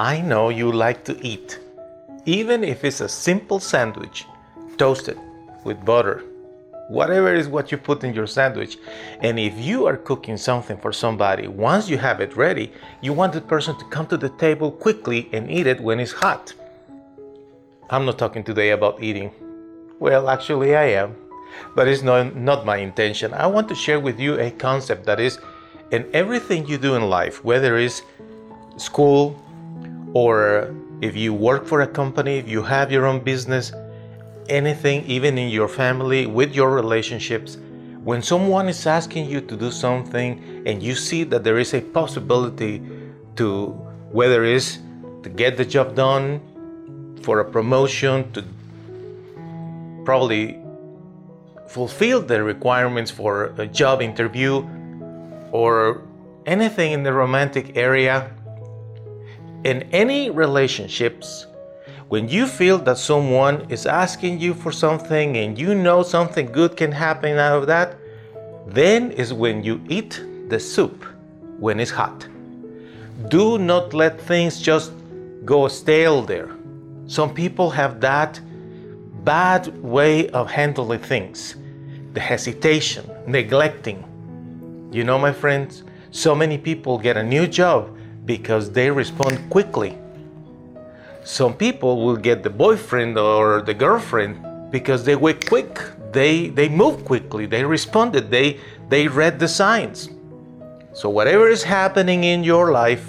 I know you like to eat, even if it's a simple sandwich, toasted with butter, whatever is what you put in your sandwich. And if you are cooking something for somebody, once you have it ready, you want the person to come to the table quickly and eat it when it's hot. I'm not talking today about eating. Well, actually, I am, but it's not, not my intention. I want to share with you a concept that is in everything you do in life, whether it's school, or if you work for a company, if you have your own business, anything, even in your family, with your relationships, when someone is asking you to do something and you see that there is a possibility to, whether it's to get the job done, for a promotion, to probably fulfill the requirements for a job interview, or anything in the romantic area, in any relationships, when you feel that someone is asking you for something and you know something good can happen out of that, then is when you eat the soup when it's hot. Do not let things just go stale there. Some people have that bad way of handling things the hesitation, neglecting. You know, my friends, so many people get a new job because they respond quickly. Some people will get the boyfriend or the girlfriend because they were quick. They they move quickly. They responded. They they read the signs. So whatever is happening in your life,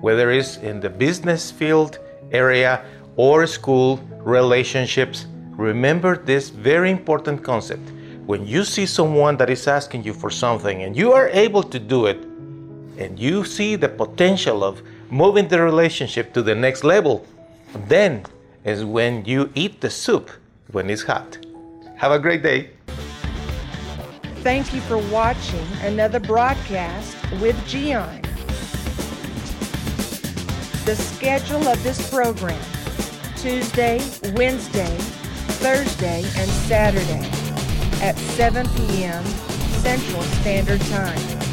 whether it's in the business field area or school relationships, remember this very important concept. When you see someone that is asking you for something and you are able to do it, and you see the potential of moving the relationship to the next level, then is when you eat the soup when it's hot. Have a great day. Thank you for watching another broadcast with Gian. The schedule of this program Tuesday, Wednesday, Thursday, and Saturday at 7 p.m. Central Standard Time.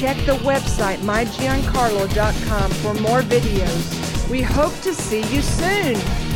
Check the website mygiancarlo.com for more videos. We hope to see you soon.